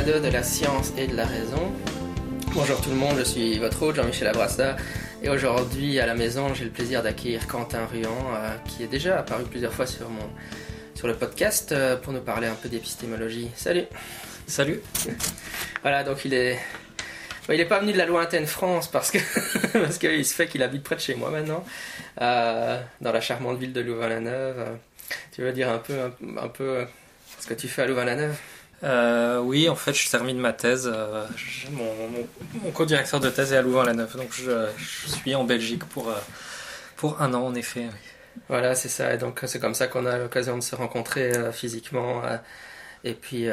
Balado de la science et de la raison. Bonjour tout le monde, je suis votre hôte Jean-Michel Abrassa et aujourd'hui à la maison j'ai le plaisir d'accueillir Quentin Ruan euh, qui est déjà apparu plusieurs fois sur, mon, sur le podcast euh, pour nous parler un peu d'épistémologie. Salut Salut Voilà, donc il est... il n'est pas venu de la lointaine France parce que parce qu'il se fait qu'il habite près de chez moi maintenant, euh, dans la charmante ville de Louvain-la-Neuve. Tu veux dire un peu, un, peu ce que tu fais à Louvain-la-Neuve? Euh, oui, en fait, je termine ma thèse. Euh, mon, co-directeur de thèse est à Louvain-la-Neuve, donc je, suis en Belgique pour, euh, pour un an, en effet. Voilà, c'est ça. Et donc, c'est comme ça qu'on a l'occasion de se rencontrer physiquement. et puis,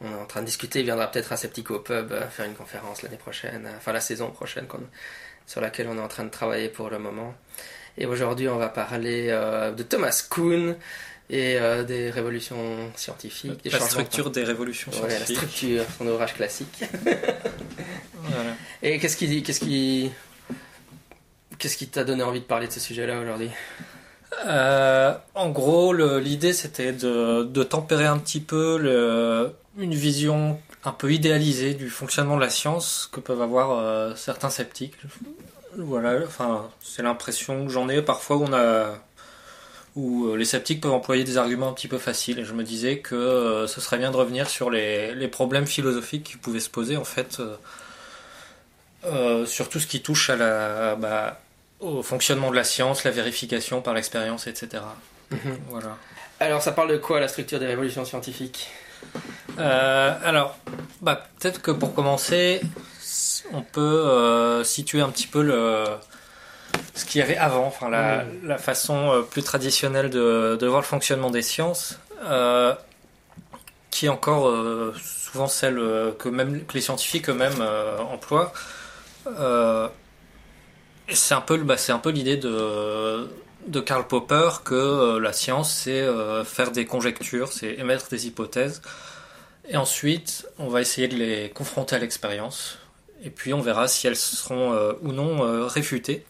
on est en train de discuter. Il viendra peut-être à Septico Pub faire une conférence l'année prochaine, enfin la saison prochaine, sur laquelle on est en train de travailler pour le moment. Et aujourd'hui, on va parler de Thomas Kuhn et euh, des révolutions scientifiques. Des la structure des révolutions scientifiques. la structure, son ouvrage classique. voilà. Et qu'est-ce qui, qu'est-ce qui, qu'est-ce qui t'a donné envie de parler de ce sujet-là aujourd'hui? Euh, En gros, l'idée c'était de, de, tempérer un petit peu le, une vision un peu idéalisée du fonctionnement de la science que peuvent avoir euh, certains sceptiques. Voilà, enfin, c'est l'impression que j'en ai. Parfois, on a où euh, les sceptiques peuvent employer des arguments un petit peu faciles. Et je me disais que euh, ce serait bien de revenir sur les, les, problèmes philosophiques qui pouvaient se poser en fait, euh, sur tout ce qui touche à la, bah, au fonctionnement de la science, la vérification par l'expérience, etc. Mhm. Voilà. Alors ça parle de quoi la structure des révolutions scientifiques? Alors, bah, peut-être que pour commencer, on peut situer un petit peu le ce qu'il y avait avant, enfin la, la façon euh, plus traditionnelle de, de, voir le fonctionnement des sciences, euh, qui est encore euh, souvent celle que même que les scientifiques eux-mêmes emploient. c'est un peu, bah, c'est un peu l'idée de de Karl Popper que la science c'est faire des conjectures, c'est émettre des hypothèses, et ensuite on va essayer de les confronter à l'expérience, et puis on verra si elles seront ou non réfutées.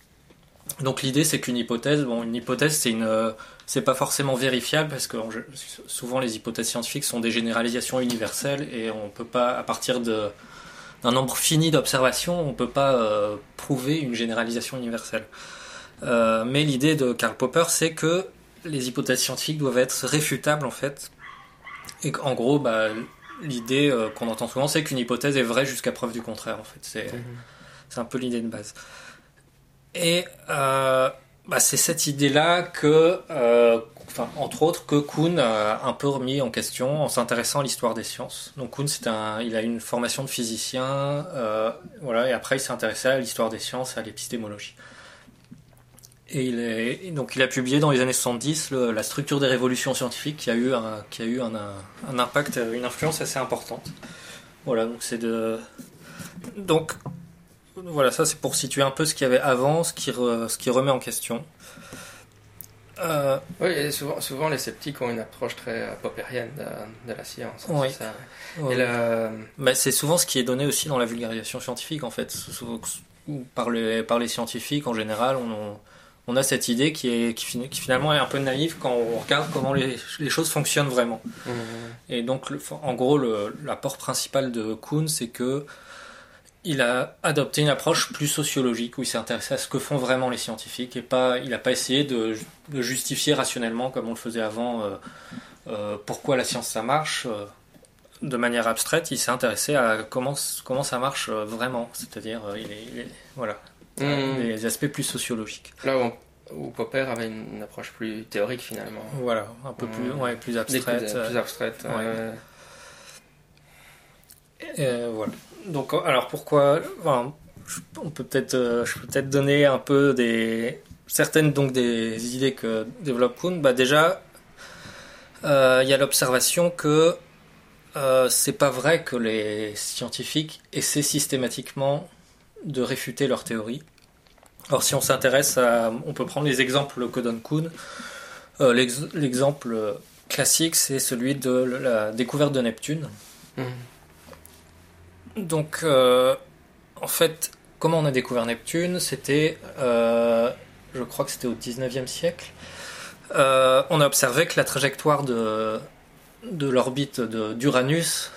Donc l'idée c'est qu'une hypothèse, bon une hypothèse c'est une, euh, c'est pas forcément vérifiable parce que souvent les hypothèses scientifiques sont des généralisations universelles et on peut pas à partir de d'un nombre fini d'observations on peut pas euh, prouver une généralisation universelle. Euh, mais l'idée de Karl Popper c'est que les hypothèses scientifiques doivent être réfutables en fait et qu'en gros bah, l'idée qu'on entend souvent c'est qu'une hypothèse est vraie jusqu'à preuve du contraire en fait c'est mhm. c'est un peu l'idée de base. Et euh, bah, c'est cette idée-là que, euh, enfin, entre autres, que Kuhn a un peu remis en question en s'intéressant à l'histoire des sciences. Donc Kuhn, c'est un, il a une formation de physicien, euh, voilà, et après il s'est intéressé à l'histoire des sciences, à l'épistémologie. Et il est, donc il a publié dans les années 70 la structure des révolutions scientifiques qui a eu un, qui a eu un, impact, une influence assez importante. Voilà, donc c'est de, donc voilà, ça c'est pour situer un peu ce qu'il y avait avant, ce qui, ce qui remet en question. Euh... Oui, souvent, souvent, les sceptiques ont une approche très euh, poppérienne de, la science. Oui. c'est souvent ce qui est donné aussi dans la vulgarisation scientifique, en fait. Par les, par les scientifiques, en général, on, on a cette idée qui, est, qui, finalement est un peu naïve quand on regarde comment les, les choses fonctionnent vraiment. Mmh. Et donc, en gros, l'apport principal de Kuhn, c'est que il a adopté une approche plus sociologique où il s'est intéressé à ce que font vraiment les scientifiques et pas, il n'a pas essayé de, justifier rationnellement comme on le faisait avant euh, euh, pourquoi la science ça marche. Euh, de manière abstraite, il s'est intéressé à comment, comment ça marche vraiment, c'est-à-dire il voilà, mmh. les aspects plus sociologiques. Là où, Popper avait une approche plus théorique finalement. Voilà, un peu plus, mmh. ouais, plus abstraite. Plus, abstraite. voilà donc, alors pourquoi on peut peut-être, euh, je peux peut-être donner un peu certaines donc des idées que développe Kuhn. Bah déjà, euh, il y a l'observation que euh, c'est pas vrai que les scientifiques essaient systématiquement de réfuter leur théorie. Alors si on s'intéresse à, on peut prendre les exemples que donne Kuhn. L'exemple classique, c'est celui de la découverte de Neptune. Mmh. Donc, euh, en fait, comment on a découvert Neptune C'était, euh, je crois que c'était au 19e siècle. Euh, on a observé que la trajectoire de, de l'orbite d'Uranus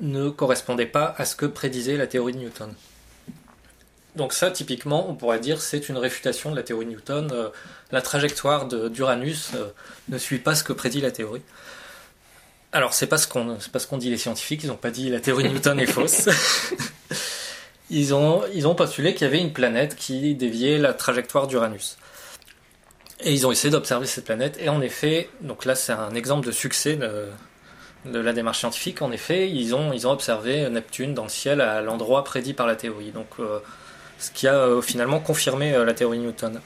ne correspondait pas à ce que prédisait la théorie de Newton. Donc ça, typiquement, on pourrait dire c'est une réfutation de la théorie de Newton. La trajectoire d'Uranus ne suit pas ce que prédit la théorie. Alors c'est pas ce qu'on pas ce qu'on dit les scientifiques. Ils n'ont pas dit la théorie de Newton est fausse. ils ont ils ont postulé qu'il y avait une planète qui déviait la trajectoire d'Uranus. Et ils ont essayé d'observer cette planète. Et en effet, donc là c'est un exemple de succès de, de la démarche scientifique. En effet, ils ont ils ont observé Neptune dans le ciel à l'endroit prédit par la théorie. Donc euh, ce qui a euh, finalement confirmé euh, la théorie Newton.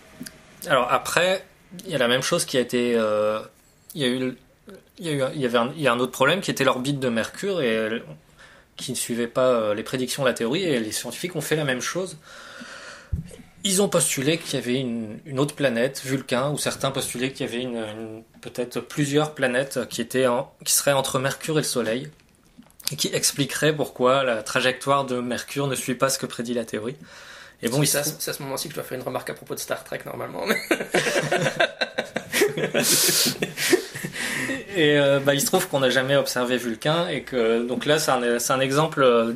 Alors après, il y a la même chose qui a été, il y a eu, il y a eu, il y avait un, il y a un autre problème qui était l'orbite de Mercure et qui ne suivait pas les prédictions de la théorie et les scientifiques ont fait la même chose. Ils ont postulé qu'il y avait une, une, autre planète, Vulcain, ou certains postulaient qu'il y avait une, peut-être plusieurs planètes qui étaient en, qui seraient entre Mercure et le Soleil et qui expliqueraient pourquoi la trajectoire de Mercure ne suit pas ce que prédit la théorie. Et bon, c'est à, ce moment-ci que je dois faire une remarque à propos de Star Trek normalement. et euh, bah, il se trouve qu'on n'a jamais observé Vulcain et que donc là c'est un, exemple,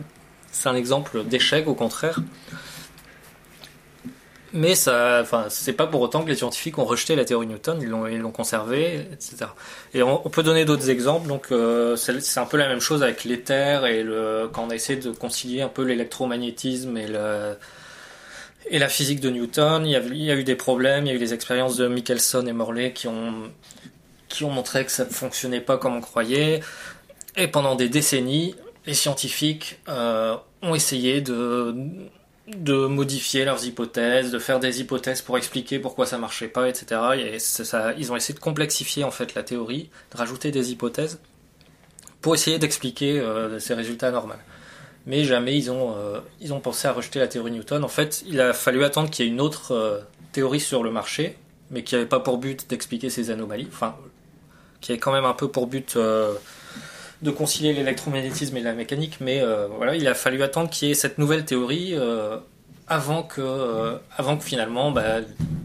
c'est un exemple d'échec au contraire. Mais ça, enfin, c'est pas pour autant que les scientifiques ont rejeté la théorie Newton, ils l'ont, ils l'ont conservée, etc. Et on, peut donner d'autres exemples. Donc, euh, c'est, un peu la même chose avec l'éther et quand on a essayé de concilier un peu l'électromagnétisme et le, et la physique de Newton. Il y, a, eu des problèmes, il y a eu des expériences de Michelson et Morley qui ont, qui ont montré que ça ne fonctionnait pas comme on croyait. Et pendant des décennies, les scientifiques euh, ont essayé de, de modifier leurs hypothèses, de faire des hypothèses pour expliquer pourquoi ça marchait pas, etc. Et ils ont essayé de complexifier en fait la théorie, de rajouter des hypothèses pour essayer d'expliquer euh, ces résultats normaux mais jamais ils ont, euh, ils ont pensé à rejeter la théorie Newton. En fait, il a fallu attendre qu'il y ait une autre euh, théorie sur le marché, mais qui n'avait pas pour but d'expliquer ces anomalies, enfin, qui avait quand même un peu pour but euh, de concilier l'électromagnétisme et la mécanique, mais voilà, il a fallu attendre qu'il y ait cette nouvelle théorie avant, que, avant que finalement bah,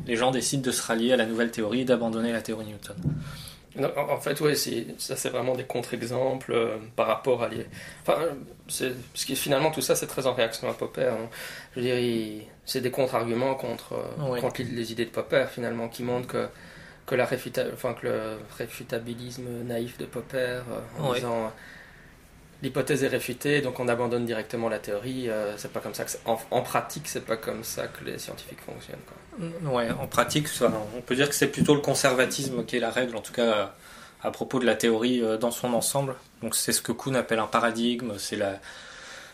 les gens décident de se rallier à la nouvelle théorie et d'abandonner la théorie Newton. En fait, oui, ça c'est vraiment des contre-exemples euh, par rapport à. Enfin, parce que finalement tout ça c'est très en réaction à Popper. Hein. Je veux dire, c'est des contre-arguments contre, euh, contre les idées de Popper finalement qui montrent que, que, la réfuta... enfin, que le réfutabilisme naïf de Popper euh, en disant l'hypothèse est réfutée, donc on abandonne directement la théorie. c'est pas comme ça que en, en, pratique, c'est pas comme ça que les scientifiques fonctionnent. Quoi. Ouais, en pratique, on peut dire que c'est plutôt le conservatisme qui est la règle, en tout cas à propos de la théorie euh, dans son ensemble. Donc c'est ce que Kuhn appelle un paradigme, c'est la,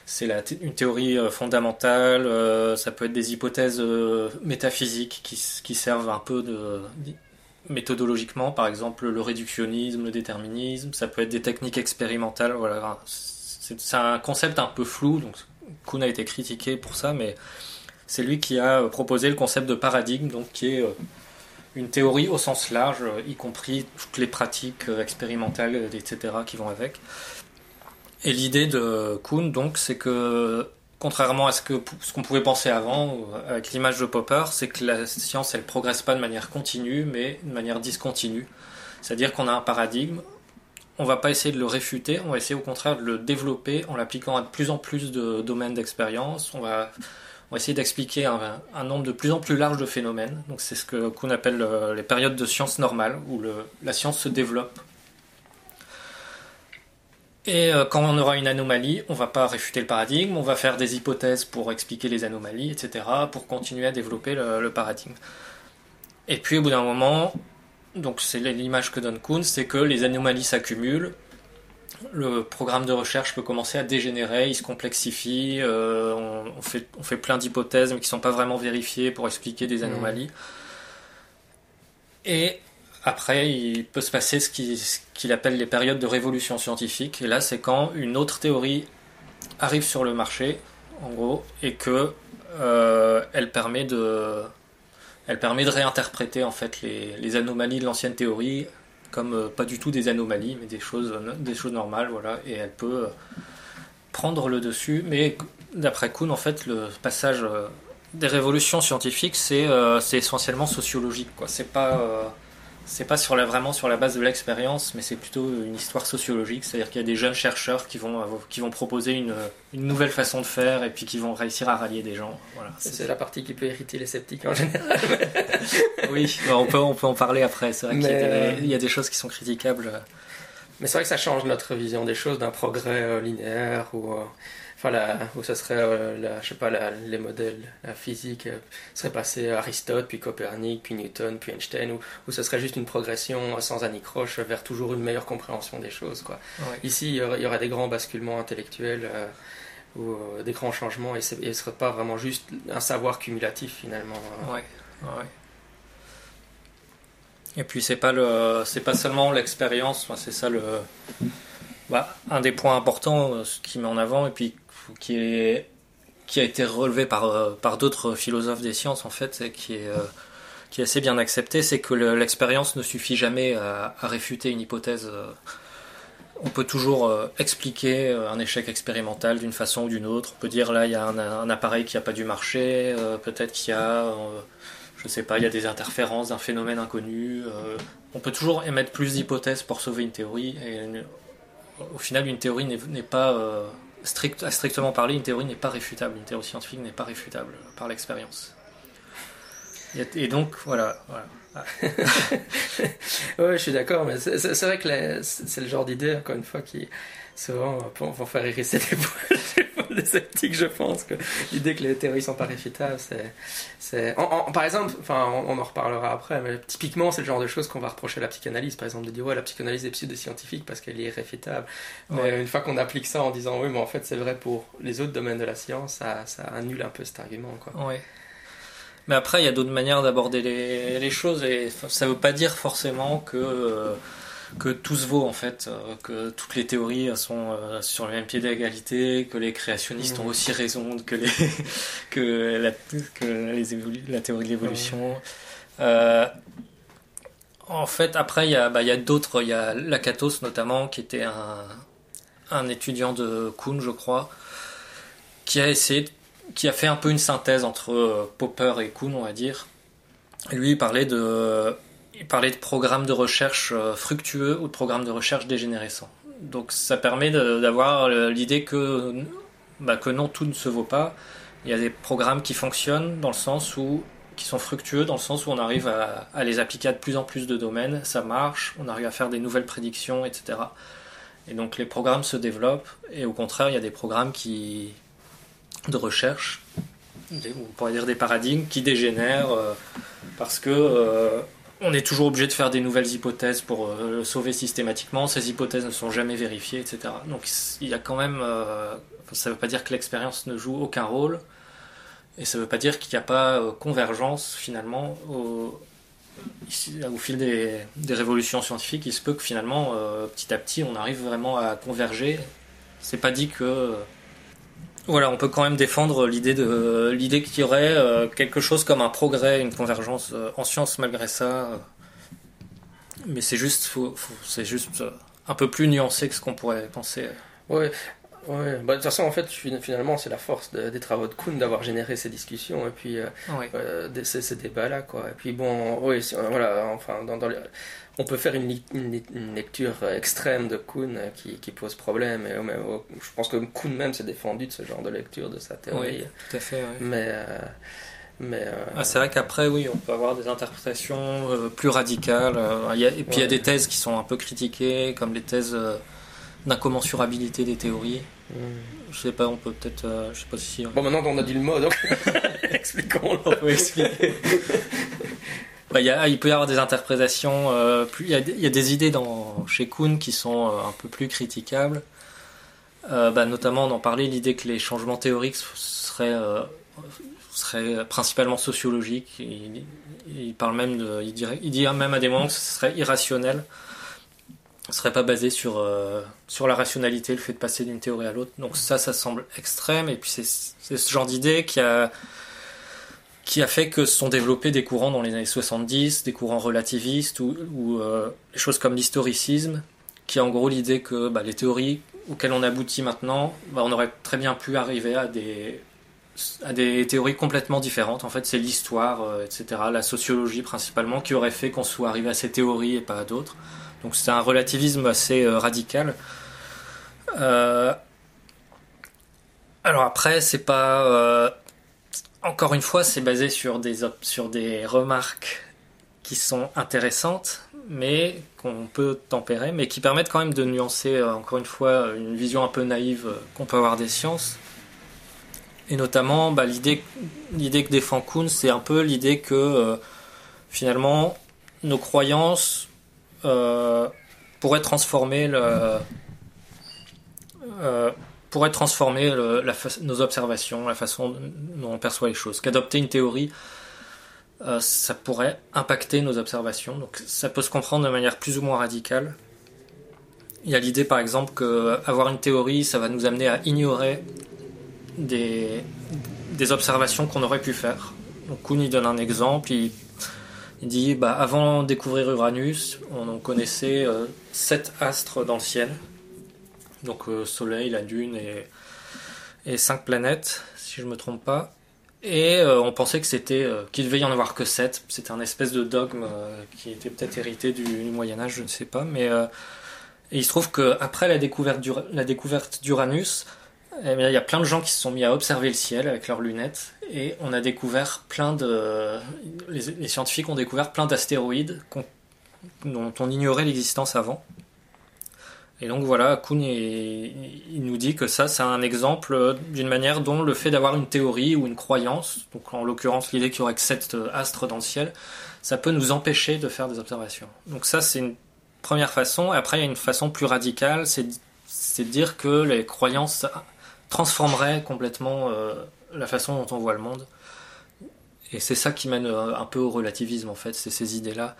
c'est la, une théorie euh, fondamentale, euh, ça peut être des hypothèses métaphysiques qui, servent un peu de, méthodologiquement, par exemple le réductionnisme, le déterminisme, ça peut être des techniques expérimentales, voilà. C'est un concept un peu flou, donc Kuhn a été critiqué pour ça, mais c'est lui qui a euh, proposé le concept de paradigme, donc qui est euh, une théorie au sens large, euh, y compris toutes les pratiques expérimentales, etc., qui vont avec. Et l'idée de Kuhn, donc, c'est que, contrairement à ce qu'on ce qu'on pouvait penser avant, avec l'image de Popper, c'est que la science, elle progresse pas de manière continue, mais de manière discontinue. C'est-à-dire qu'on a un paradigme, on va pas essayer de le réfuter, on va essayer au contraire de le développer en l'appliquant à de plus en plus de domaines d'expérience. On va on va essayer d'expliquer un, nombre de plus en plus large de phénomènes. Donc c'est ce que qu'on appelle euh, les périodes de science normale, où la science se développe. Et euh, quand on aura une anomalie, on va pas réfuter le paradigme, on va faire des hypothèses pour expliquer les anomalies, etc., pour continuer à développer le, paradigme. Et puis au bout d'un moment, donc c'est l'image que donne Kuhn, c'est que les anomalies s'accumulent, le programme de recherche peut commencer à dégénérer, il se complexifie, euh, on, fait, on fait plein d'hypothèses mais qui ne sont pas vraiment vérifiées pour expliquer des mmh. anomalies. Et après, il peut se passer ce qu'il appelle les périodes de révolution scientifique. Et là, c'est quand une autre théorie arrive sur le marché, en gros, et que euh, elle permet de elle permet de réinterpréter en fait les, les anomalies de l'ancienne théorie comme euh, pas du tout des anomalies, mais des choses, des choses normales, voilà, et elle peut euh, prendre le dessus. Mais d'après Kuhn, en fait, le passage euh, des révolutions scientifiques, c'est essentiellement sociologique, quoi. C'est pas c'est pas sur la, vraiment sur la base de l'expérience, mais c'est plutôt une histoire sociologique. C'est-à-dire qu'il y a des jeunes chercheurs qui vont, qui vont proposer une, une, nouvelle façon de faire et puis qui vont réussir à rallier des gens. Voilà, c'est la partie qui peut irriter les sceptiques en général. oui, on peut, on peut en parler après. C'est vrai qu'il y, y, a des choses qui sont critiquables. Mais c'est vrai que ça change notre vision des choses, d'un progrès euh, linéaire ou enfin où ce serait euh, la, je sais pas les modèles la physique euh, serait passé Aristote puis Copernic puis Newton puis Einstein ou où ce serait juste une progression sans anicroche vers toujours une meilleure compréhension des choses quoi. Ici il y, aurait, des grands basculements intellectuels euh, ou des grands changements et, ce ne serait pas vraiment juste un savoir cumulatif finalement ouais, ouais. Et puis c'est pas le, c'est pas seulement l'expérience, c'est ça le, bah, un des points importants, ce qui met en avant, et puis qui, a été relevé par, euh, par d'autres philosophes des sciences, en fait, et qui est, euh, qui est assez bien accepté, c'est que l'expérience ne suffit jamais à, réfuter une hypothèse. Euh. On peut toujours expliquer un échec expérimental d'une façon ou d'une autre. On peut dire là, il y a un, appareil qui n'a pas dû marcher, peut-être qu'il y a, je sais pas, il y a des interférences d'un phénomène inconnu. on peut toujours émettre plus d'hypothèses pour sauver une théorie. Et au final, une théorie n'est pas strict, à strictement parler, une théorie n'est pas réfutable, une théorie scientifique n'est pas réfutable par l'expérience. Et, donc, voilà. ouais, je suis d'accord, mais c'est vrai que c'est le genre d'idée, encore une fois, qui souvent vont faire hérisser des poils des sceptiques, je pense. que L'idée que les théories sont pas réfutables, c'est. Par exemple, enfin, on, en reparlera après, mais typiquement, c'est le genre de choses qu'on va reprocher à la psychanalyse, par exemple, de dire, ouais, la psychanalyse est pseudo-scientifique parce qu'elle est irréfutable. Mais une fois qu'on applique ça en disant, oui, mais en fait, c'est vrai pour les autres domaines de la science, ça, ça annule un peu cet argument, quoi. Ouais. Mais après, il y a d'autres manières d'aborder les, les, choses et ça ne veut pas dire forcément que, euh, que tout se vaut en fait, euh, que toutes les théories sont euh, sur le même pied d'égalité, que les créationnistes ont mmh. aussi raison, que, les, que, la, que les la théorie de l'évolution. en fait, après, il y a, bah, il y a d'autres, il y a Lakatos notamment, qui était un, un étudiant de Kuhn, je crois, qui a essayé qui a fait un peu une synthèse entre euh, Popper et Kuhn, on va dire. Lui, il parlait de, il parlait de programmes de recherche euh, fructueux ou de programmes de recherche dégénérescents. Donc ça permet d'avoir euh, l'idée que, bah, que non, tout ne se vaut pas. Il y a des programmes qui fonctionnent dans le sens où qui sont fructueux dans le sens où on arrive à, les appliquer à de plus en plus de domaines, ça marche, on arrive à faire des nouvelles prédictions, etc. Et donc les programmes se développent, et au contraire, il y a des programmes qui, de recherche, on pourrait dire des paradigmes qui dégénèrent euh, parce que on est toujours obligé de faire des nouvelles hypothèses pour euh, le sauver systématiquement. Ces hypothèses ne sont jamais vérifiées, etc. Donc il y a quand même, ça ne veut pas dire que l'expérience ne joue aucun rôle, et ça ne veut pas dire qu'il n'y a pas convergence finalement au, au fil des, des, révolutions scientifiques. Il se peut que finalement, petit à petit, on arrive vraiment à converger. C'est pas dit que voilà, on peut quand même défendre l'idée de l'idée qu'il y aurait euh, quelque chose comme un progrès, une convergence euh, en science malgré ça. mais c'est juste, c'est juste euh, un peu plus nuancé que ce qu'on pourrait penser. Ouais, bah, de toute façon, en fait, finalement, c'est la force des travaux de Kuhn d'avoir généré ces discussions et puis ces, débats-là, quoi. Et puis bon, oui, voilà, enfin, dans, dans on peut faire une, lecture extrême de Kuhn qui, pose problème. Et, je pense que Kuhn même s'est défendu de ce genre de lecture de sa théorie. Oui, tout à fait. Mais, euh, mais euh, ah, c'est vrai qu'après, oui, on peut avoir des interprétations euh, plus radicales. et puis il y a des thèses qui sont un peu critiquées, comme les thèses d'incommensurabilité des théories. Je sais pas, on peut peut-être. je sais pas si. Bon, maintenant on a dit le mot, donc expliquons-le. On peut expliquer. Bah, il peut y avoir des interprétations, euh, plus, il, y a, des idées dans, chez Kuhn qui sont euh, un peu plus critiquables. Euh, bah, notamment, on en parlait, l'idée que les changements théoriques seraient, seraient principalement sociologiques. Il, parle même de, il, dirait, il dit même à des moments que ce serait irrationnel. Ce serait pas basé sur, sur la rationalité, le fait de passer d'une théorie à l'autre. Donc ça, ça semble extrême. Et puis c'est ce genre d'idée qui a qui a fait que se sont développés des courants dans les années 70, des courants relativistes ou, ou euh, des choses comme l'historicisme, qui a en gros l'idée que bah, les théories auxquelles on aboutit maintenant, bah, on aurait très bien pu arriver à des, à des théories complètement différentes. En fait, c'est l'histoire, etc., la sociologie principalement, qui aurait fait qu'on soit arrivé à ces théories et pas à d'autres. Donc c'est un relativisme assez radical. alors après, c'est pas encore une fois, c'est basé sur des, sur des remarques qui sont intéressantes, mais qu'on peut tempérer, mais qui permettent quand même de nuancer, euh, encore une fois, une vision un peu naïve euh, qu'on peut avoir des sciences. Et notamment, bah, l'idée, que défend Kuhn, c'est un peu l'idée que euh, finalement, nos croyances pourraient transformer le, pourrait transformer nos observations, la façon dont on perçoit les choses. Qu'adopter une théorie, euh, ça pourrait impacter nos observations. Donc ça peut se comprendre de manière plus ou moins radicale. Il y a l'idée par exemple qu'avoir une théorie, ça va nous amener à ignorer des, observations qu'on aurait pu faire. Donc Kuhn il donne un exemple, dit bah, avant de découvrir Uranus, on connaissait euh, sept astres dans le ciel donc euh, Soleil, la Lune et, cinq planètes, si je ne me trompe pas. Et euh, on pensait que c'était qu'il devait y en avoir que 7. C'était un espèce de dogme qui était peut-être hérité du, Moyen Âge, je ne sais pas. Mais il se trouve qu'après la découverte d'Uranus, eh il y a plein de gens qui se sont mis à observer le ciel avec leurs lunettes et on a découvert plein de les scientifiques ont découvert plein d'astéroïdes dont on ignorait l'existence avant. Et donc voilà, Kuhn il nous dit que ça c'est un exemple d'une manière dont le fait d'avoir une théorie ou une croyance, donc en l'occurrence l'idée qu'il y aurait que sept astres dans le ciel, ça peut nous empêcher de faire des observations. Donc ça c'est une première façon. Après il y a une façon plus radicale, c'est de dire que les croyances transformeraient complètement euh, la façon dont on voit le monde. Et c'est ça qui mène euh, un peu au relativisme en fait, c'est ces idées-là.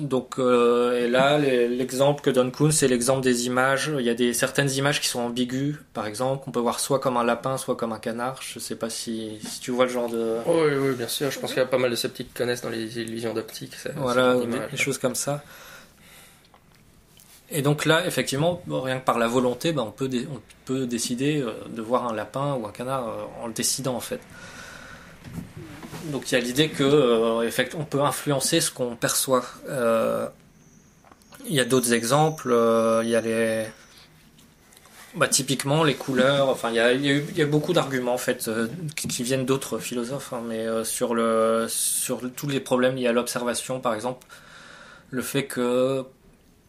Donc euh, et là, l'exemple que donne Kuhn, c'est l'exemple des images. Il y a des certaines images qui sont ambiguës, par exemple, qu'on peut voir soit comme un lapin, soit comme un canard. Je sais pas si, si tu vois le genre de. oui, oui, bien sûr. Je pense qu'il y a pas mal de sceptiques qui connaissent dans les illusions d'optique. Voilà, des, choses comme ça. Et donc là, effectivement, rien que par la volonté, ben, on, peut décider euh, de voir un lapin ou un canard euh, en le décidant en fait. Donc il y a l'idée que euh, on peut influencer ce qu'on perçoit. Euh, il y a d'autres exemples. Il y a les bah, typiquement les couleurs. Enfin, il y a, beaucoup d'arguments en fait qui, viennent d'autres philosophes, hein, mais sur tous les problèmes liés à l'observation, par exemple, le fait que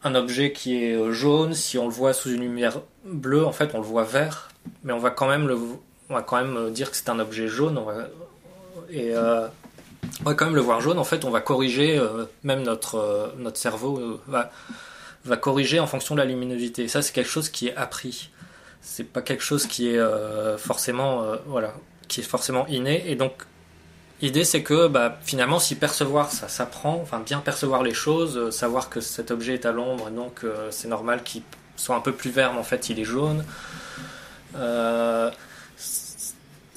un objet qui est jaune, si on le voit sous une lumière bleue, en fait, on le voit vert, mais on va quand même le on va quand même dire que c'est un objet jaune. On va, et euh, quand même le voir jaune. En fait, on va corriger, euh, même notre, euh, notre cerveau va, va corriger en fonction de la luminosité. Ça, c'est quelque chose qui est appris. C'est pas quelque chose qui est forcément, voilà, qui est forcément inné. Et donc, L'idée, c'est que bah, finalement, si percevoir ça s'apprend, enfin bien percevoir les choses, savoir que cet objet est à l'ombre, donc c'est normal qu'il soit un peu plus vert, mais en fait il est jaune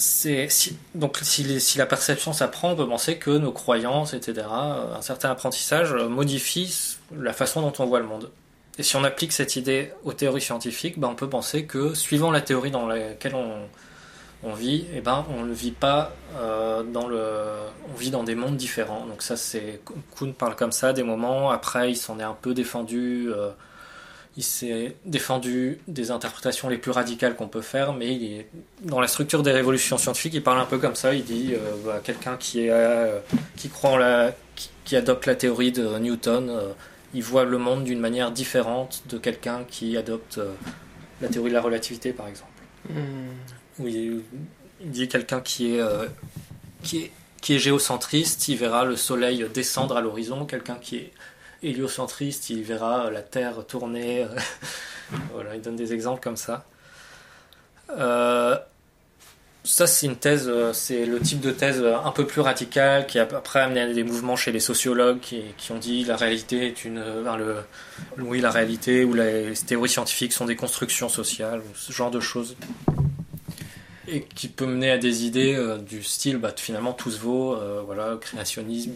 si, donc si, la perception s'apprend, on peut penser que nos croyances, etc., euh, un certain apprentissage euh, modifie la façon dont on voit le monde. Et si on applique cette idée aux théories scientifiques, ben on peut penser que suivant la théorie dans laquelle on, vit, eh ben on ne vit pas euh, dans le, on vit dans des mondes différents. Donc ça c'est Kuhn parle comme ça des moments. Après il s'en est un peu défendu il s'est défendu des interprétations les plus radicales qu'on peut faire, mais dans la structure des révolutions scientifiques, il parle un peu comme ça. Il dit euh, bah, quelqu'un qui euh, croit qui, adopte la théorie de Newton, euh, il voit le monde d'une manière différente de quelqu'un qui adopte la théorie de la relativité, par exemple. Hmm. il, dit quelqu'un qui est qui est qui est géocentriste, il verra le soleil descendre à l'horizon. Quelqu'un qui est héliocentriste, il verra la Terre tourner. voilà, il donne des exemples comme ça. Euh, ça, c'est une thèse, euh, c'est le type de thèse un peu plus radical qui a après amené des mouvements chez les sociologues qui, ont dit la réalité est une, oui, la réalité ou les théories scientifiques sont des constructions sociales, ce genre de choses, et qui peut mener à des idées euh, du style, bah, finalement tout se vaut, voilà, créationnisme,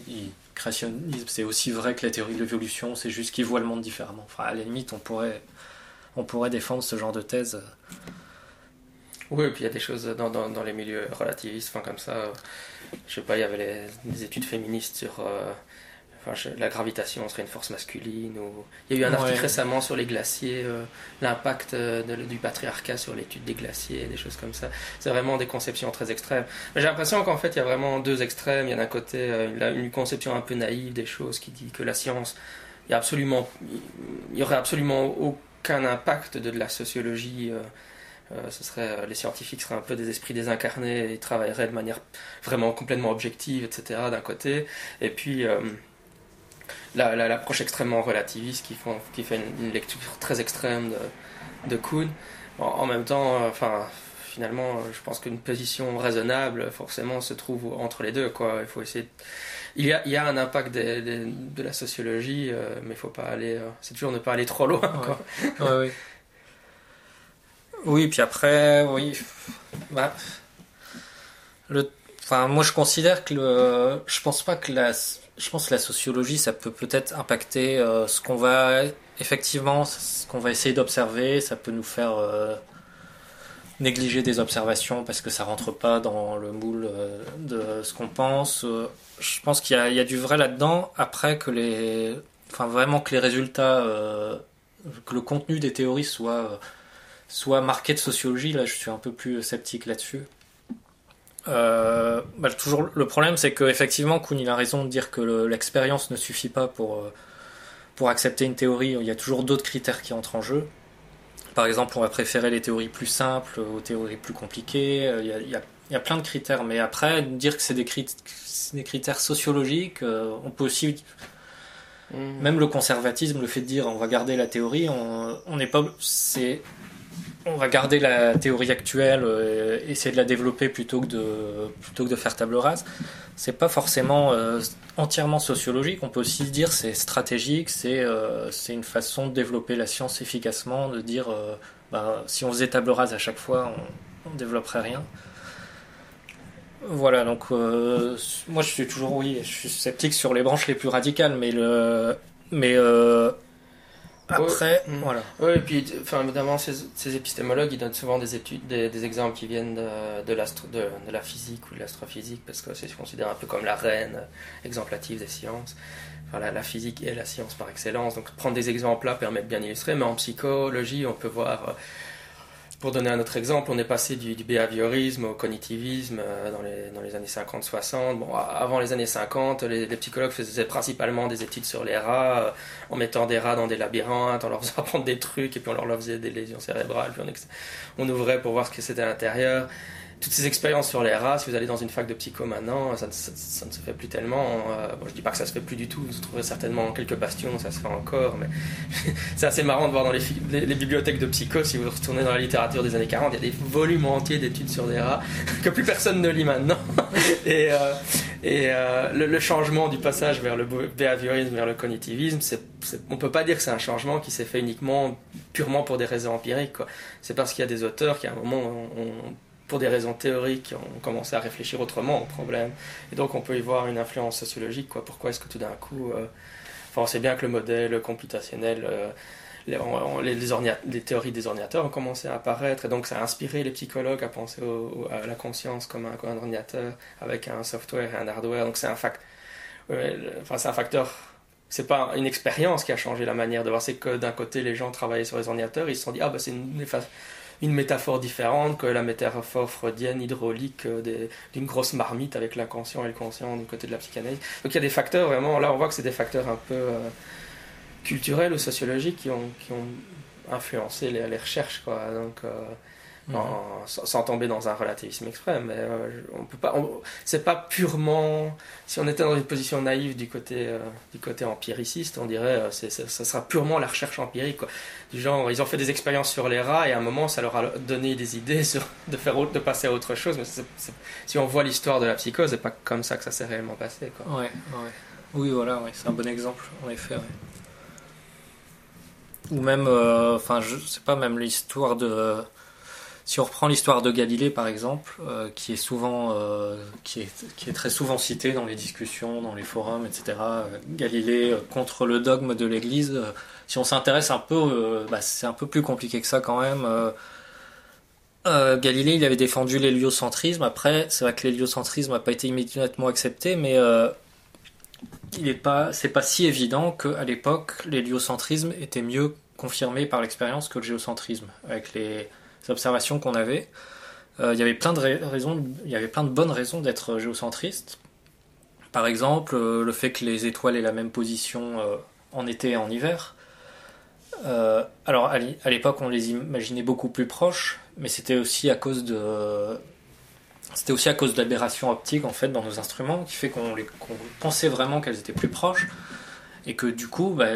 créationnisme, c'est aussi vrai que la théorie de l'évolution, c'est juste qu'ils voient le monde différemment. Enfin, à la limite, on pourrait, on pourrait défendre ce genre de thèse. Oui, et puis il y a des choses dans, dans, les milieux relativistes, enfin comme ça, euh, je sais pas, il y avait les, des études féministes sur euh, enfin, je- la gravitation serait une force masculine, ou il y a eu un article récemment sur les glaciers, euh, l'impact euh, du patriarcat sur l'étude des glaciers, des choses comme ça. C'est vraiment des conceptions très extrêmes. J'ai l'impression qu'en fait il y a vraiment deux extrêmes. Il y a d'un côté euh, une conception un peu naïve des choses qui dit que la science, il y a absolument, il y aurait absolument aucun impact de, de la sociologie. euh, euh, ce serait, les scientifiques seraient un peu des esprits désincarnés et travailleraient de manière vraiment complètement objective, etc. d'un côté. Et puis euh, la- la- l'approche extrêmement relativiste qui, font, qui fait une, une lecture très extrême de, de Kuhn. En, en même temps, euh, enfin, finalement, euh, je pense qu'une position raisonnable, forcément, se trouve entre les deux. Quoi. Il faut essayer. de- Il y a, il y a un impact des- des- de la sociologie, euh, mais il faut pas aller. euh, c'est toujours ne pas aller trop loin. Quoi. Ouais, oui. Oui, puis après, oui. Bah, le, enfin, moi, je considère que le, je pense pas que la, je pense que la sociologie, ça peut peut-être impacter euh, ce qu'on va, effectivement, ce qu'on va essayer d'observer. Ça peut nous faire euh, négliger des observations parce que ça rentre pas dans le moule euh, de ce qu'on pense. Je pense qu'il y y a du vrai là-dedans. Après que les, enfin, vraiment que les résultats, que le contenu des théories soit soit marqué de sociologie, là je suis un peu plus sceptique là-dessus. Euh, bah, toujours, le problème c'est que effectivement Kuhn il a raison de dire que le- l'expérience ne suffit pas pour, euh, pour accepter une théorie, il y a toujours d'autres critères qui entrent en jeu. Par exemple, on va préférer les théories plus simples aux théories plus compliquées, Euh, il y a, il y a- il y a plein de critères, mais après, dire que c'est des, crit- c'est des critères sociologiques, euh, on peut aussi Mm. même le conservatisme, le fait de dire on va garder la théorie, on on n'est pas, c'est, on va garder la théorie actuelle, euh, essayer de la développer plutôt que de plutôt que de faire table rase. C'est pas forcément euh, entièrement sociologique. On peut aussi dire c'est stratégique, c'est euh, c'est une façon de développer la science efficacement, de dire bah, si on faisait table rase à chaque fois, on, on développerait rien. Voilà, donc moi je suis toujours oui, je suis sceptique sur les branches les plus radicales, mais le mais après Ouais. Mm. voilà. Oui, et puis, enfin, notamment, ces, ces épistémologues, ils donnent souvent des études, des, des exemples qui viennent de, de, de, de la physique ou de l'astrophysique, parce que c'est considéré un peu comme la reine euh, exemplative des sciences. Enfin, la, la physique est la science par excellence. Donc, prendre des exemples là permet de bien illustrer, mais en psychologie, on peut voir. Pour donner un autre exemple, on est passé du, du behaviorisme au cognitivisme euh, dans les, années 50-60. Bon, avant les années 50, les, psychologues faisaient principalement des études sur les rats, euh, en mettant des rats dans des labyrinthes, en leur faisant apprendre des trucs, et puis on leur faisait des lésions cérébrales, puis on, on ouvrait pour voir ce que c'était à l'intérieur. Toutes ces expériences sur les rats, si vous allez dans une fac de psycho maintenant, ça, ne- ça- ne se fait plus tellement. Euh, bon, je dis pas que ça se fait plus du tout, vous trouverez certainement quelques bastions, ça se fait encore, mais c'est assez marrant de voir dans les, bibliothèques de psycho, si vous retournez dans la littérature des années 40, il y a des volumes entiers d'études sur des rats que plus personne ne lit maintenant. Et, euh, euh, le, changement du passage vers le behaviorisme, vers le cognitivisme, c'est, c'est- on peut pas dire que c'est un changement qui s'est fait uniquement purement pour des raisons empiriques. C'est parce qu'il y a des auteurs qui, à un moment, ont- pour des raisons théoriques, ont commencé à réfléchir autrement au problème. Et donc, on peut y voir une influence sociologique. Quoi. Pourquoi est-ce que tout d'un coup, euh, enfin, on sait bien que le modèle computationnel, euh, les, on- on- théories des ordinateurs ont commencé à apparaître, et donc ça a inspiré les psychologues à penser à la conscience comme un, ordinateur avec un software et un hardware. Donc c'est un, fac- ouais, enfin, un facteur. C'est pas une expérience qui a changé la manière de voir. C'est que d'un côté, les gens travaillaient sur les ordinateurs, ils se sont dit ah bah c'est une, une métaphore différente que la métaphore freudienne hydraulique euh, d'une grosse marmite avec l'inconscient et le conscient du côté de la psychanalyse. Donc il y a des facteurs vraiment. Là, on voit que c'est des facteurs un peu euh, culturels ou sociologiques qui ont, influencé les, les recherches. Quoi. Donc, euh, en- sans, sans tomber dans un relativisme extrême, mais euh, on peut pas. C'est pas purement. Si on était dans une position naïve du côté euh, du côté empiriciste, on dirait euh, c'est, c'est- ça sera purement la recherche empirique. Quoi. Du genre, ils ont fait des expériences sur les rats et à un moment, ça leur a donné des idées sur de faire autre- de passer à autre chose. Mais si on voit l'histoire de la psychose, c'est pas comme ça que ça s'est réellement passé. Quoi. Ouais, ouais. Oui, voilà, ouais, c'est un bon exemple, en effet. ouais. Ou même, euh, enfin, je sais pas, même l'histoire de. Si on reprend l'histoire de Galilée, par exemple, euh, qui est souvent, euh, qui est, très souvent citée dans les discussions, dans les forums, etc. euh, Galilée contre le dogme de l'Église. si on s'intéresse un peu, bah, c'est un peu plus compliqué que ça quand même. Galilée, il avait défendu l'héliocentrisme. Après, c'est vrai que l'héliocentrisme n'a pas été immédiatement accepté, mais euh, il pas, c'est pas si évident qu'à l'époque, l'héliocentrisme était mieux confirmé par l'expérience que le géocentrisme, avec les observations qu'on avait. Euh, il y avait plein de raisons, il y avait plein de bonnes raisons d'être géocentriste. Par exemple, le fait que les étoiles aient la même position en été et en hiver. alors à l'époque, on les imaginait beaucoup plus proches, mais c'était aussi à cause de c'était aussi à cause d'aberrations optiques en fait dans nos instruments qui fait qu'on pensait vraiment qu'elles étaient plus proches et que du coup bah,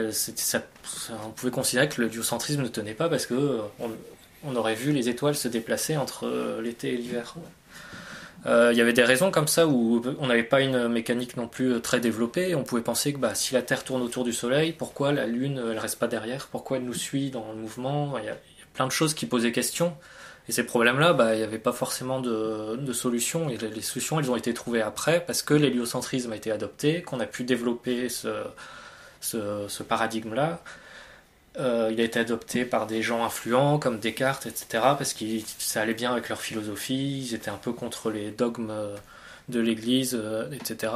on pouvait considérer que le duocentrisme ne tenait pas parce que aurait vu les étoiles se déplacer entre euh, l'été et l'hiver. Euh, il y avait des raisons comme ça où on n'avait pas une mécanique non plus très développée. On pouvait penser que bah, si la Terre tourne autour du Soleil, pourquoi la Lune elle reste pas derrière? Pourquoi elle nous suit dans le mouvement? Il y, a, plein de choses qui posaient question. Et ces problèmes-là, bah, il n'y avait pas forcément de, solution. Et les solutions, elles ont été trouvées après parce que l'héliocentrisme a été adopté, qu'on a pu développer ce paradigme-là. Euh, il a été adopté par des gens influents comme Descartes, etc., parce que ça allait bien avec leur philosophie, ils étaient un peu contre les dogmes de l'Église, euh, etc.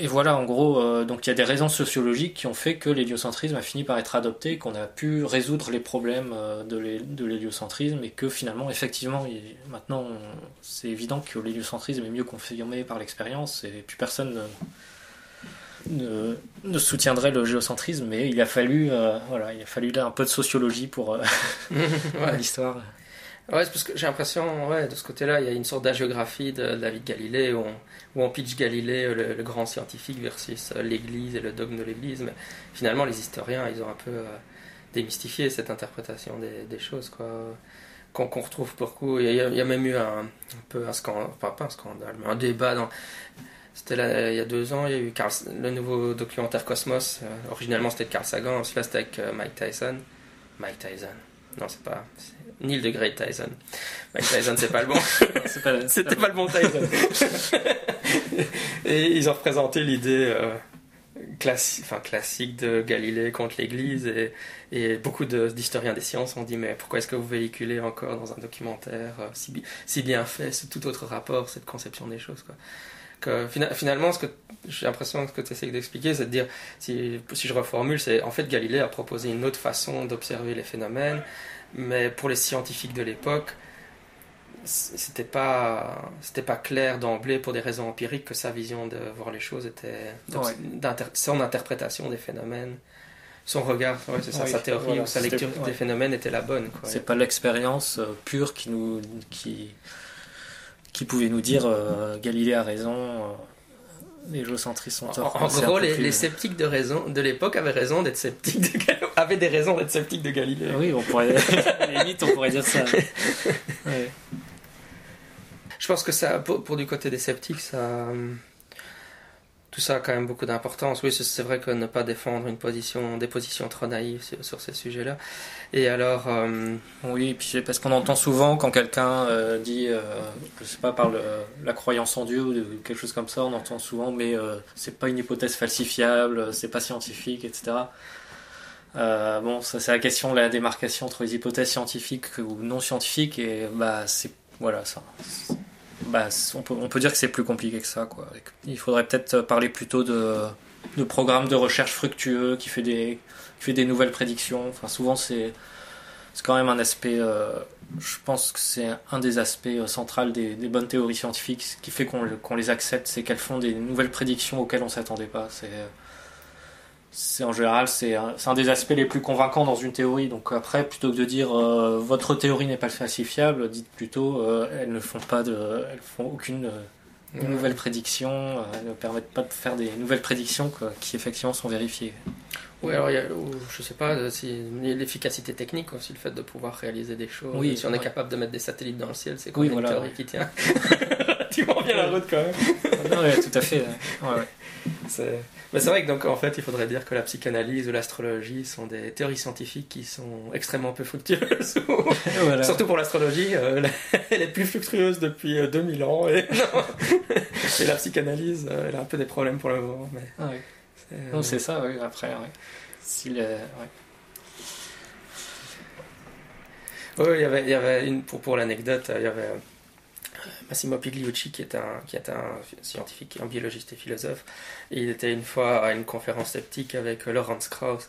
Et voilà, en gros, euh, donc il y a des raisons sociologiques qui ont fait que l'héliocentrisme a fini par être adopté, qu'on a pu résoudre les problèmes euh, de l'héliocentrisme, et que finalement, effectivement, maintenant, c'est évident que l'héliocentrisme est mieux confirmé par l'expérience, et plus personne ne, ne, soutiendrait le géocentrisme, mais il a fallu, euh, voilà, il a fallu là un peu de sociologie pour l'histoire. Ouais, c'est parce que j'ai l'impression, ouais, de ce côté-là, il y a une sorte d'agiographie de, de Galilée où on, on pitch Galilée, le, grand scientifique, versus euh, l'Église et le dogme de l'Église. Mais finalement, les historiens, ils ont un peu euh, démystifié cette interprétation des, des choses, quoi. Qu'on retrouve beaucoup. Il y, a, il y, a, même eu un, un peu un scandale, enfin pas un scandale, mais un débat dans. C'était il y a deux ans, il y a eu Carl, le nouveau documentaire Cosmos. Euh, originellement, c'était de Carl Sagan, celui-là, c'était avec Mike Tyson. Mike Tyson. Non, c'est pas. Neil de Great Tyson. Mike Tyson, c'est pas le bon. C'était pas, le bon Tyson. et ils ont représenté l'idée euh, classique, enfin, classique de Galilée contre l'Église. Et, et beaucoup d'historiens des sciences ont dit Mais pourquoi est-ce que vous véhiculez encore dans un documentaire euh, si, si, bien fait ce tout autre rapport, cette conception des choses quoi. Que, finalement, ce que j'ai l'impression que ce que tu essaies d'expliquer, c'est de dire, si, si je reformule, c'est en fait Galilée a proposé une autre façon d'observer les phénomènes mais pour les scientifiques de l'époque, c'était pas c'était pas clair d'emblée pour des raisons empiriques que sa vision de voir les choses était son interprétation des phénomènes son regard c'est ça sa théorie ou sa lecture des phénomènes était la bonne c'est pas l'expérience euh, pure qui nous qui qui pouvait nous dire euh, Galilée a raison euh, les géocentristes sont En, gros, les, sceptiques de, raison, de l'époque avaient raison d'être sceptiques de, avaient des raisons d'être sceptiques de Galilée. Oui, on pourrait, limite, on pourrait dire ça. Je pense que ça, pour, pour, du côté des sceptiques, ça, tout ça a quand même beaucoup d'importance. Oui, c'est vrai que ne pas défendre une position, des positions trop naïves sur, ces sujets-là. Et alors. Euh, oui, puis parce qu'on entend souvent quand quelqu'un euh, dit, euh, je sais pas, par la croyance en Dieu ou quelque chose comme ça, on entend souvent, mais c'est pas une hypothèse falsifiable, c'est pas scientifique, etc. bon, ça c'est la question de la démarcation entre les hypothèses scientifiques ou non scientifiques, et bah c'est voilà ça bah, on, peut, dire que c'est plus compliqué que ça. Quoi. Il faudrait peut-être parler plutôt de, programmes de recherche fructueux qui fait des, nouvelles prédictions. Souvent, c'est quand même un aspect. Euh, je pense que c'est un des aspects euh, centraux des, bonnes théories scientifiques ce qui fait qu'on les accepte, c'est qu'elles font des nouvelles prédictions auxquelles on s'attendait pas. C'est c'est en général c'est un, un, des aspects les plus convaincants dans une théorie. Donc après, plutôt que de dire euh, votre théorie n'est pas falsifiable, dites plutôt euh, elles ne font pas de, elles font aucune euh, nouvelle prédiction, elles ne permettent pas de faire des nouvelles prédictions quoi, qui effectivement sont vérifiées. Oui, alors il y a, je sais pas si l'efficacité technique aussi, le fait de pouvoir réaliser des choses. Oui, si on est capable de mettre des satellites dans le ciel, c'est quoi oui, une voilà, théorie qui tient. tu m'en bien la route quand même. non, ouais, tout à fait. Ouais. C'est vrai que donc en fait il faudrait dire que la psychanalyse ou l'astrologie sont des théories scientifiques qui sont extrêmement peu fructueuses. Surtout pour l'astrologie, euh, elle est plus fructueuse depuis 2000 euh, ans et, et la psychanalyse, euh, elle a un peu des problèmes pour le moment. Mais ah oui. c'est ça, oui, après. Oui. Si le... Oui, il y avait, il y avait une, pour, pour l'anecdote, il y avait Massimo Pigliucci, qui est un, qui est un scientifique, un biologiste et philosophe. il était une fois à une conférence sceptique avec Lawrence Krauss.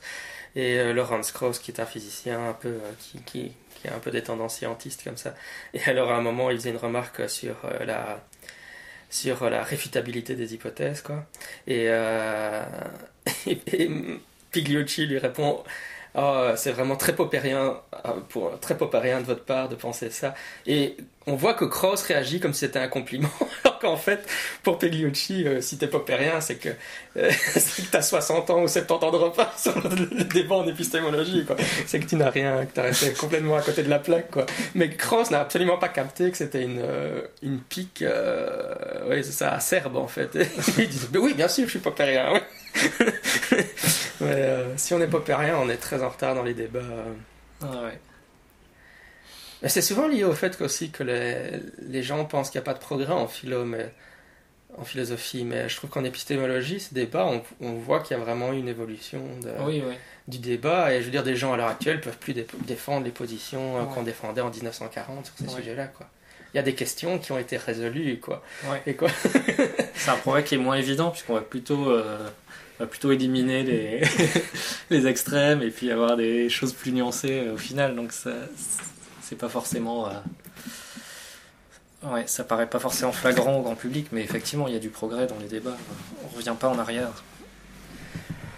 Et euh, Lawrence Krauss, qui est un physicien un peu, euh, qui, qui, qui, a un peu des tendances scientistes comme ça. Et alors, à un moment, il faisait une remarque sur euh, la, sur la réfutabilité des hypothèses, quoi. Et, et Pigliucci lui répond oh, c'est vraiment très popérien, pour, très popérien de votre part de penser ça. Et on voit que Krauss réagit comme si c'était un compliment, qu'en fait, pour Pegliucci, euh, si t'es popérien, c'est que, euh, t'as 60 ans ou 70 ans de repas sur le, débat en épistémologie. C'est que tu n'as rien, que t'as resté complètement à côté de la plaque, quoi. Mais Krauss n'a absolument pas capté que c'était une, euh, une pique, oui, c'est ça, acerbe, en fait. dit, oui, bien sûr, je suis popérien, Mais si on n'est popérien, on est très en retard dans les débats. Ah ouais. Mais c'est souvent lié au fait aussi que les, les gens pensent qu'il n'y a pas de progrès en philo, mais, en philosophie, mais je trouve qu'en épistémologie, ce débat, on, on voit qu'il y a vraiment une évolution de, oui, oui. du débat. Et je veux dire, des gens à l'heure actuelle ne peuvent plus défendre les positions euh, qu'on défendait en 1940 sur ces sujets-là. quoi. Il y a des questions qui ont été résolues. Quoi. Et quoi C'est un progrès qui est moins évident, puisqu'on va plutôt. Euh, va plutôt éliminer les, les extrêmes et puis avoir des choses plus nuancées euh, au final. Donc ça, c'est pas forcément. Euh, ouais, ça paraît pas forcément flagrant au grand public, mais effectivement, il y a du progrès dans les débats. On revient pas en arrière.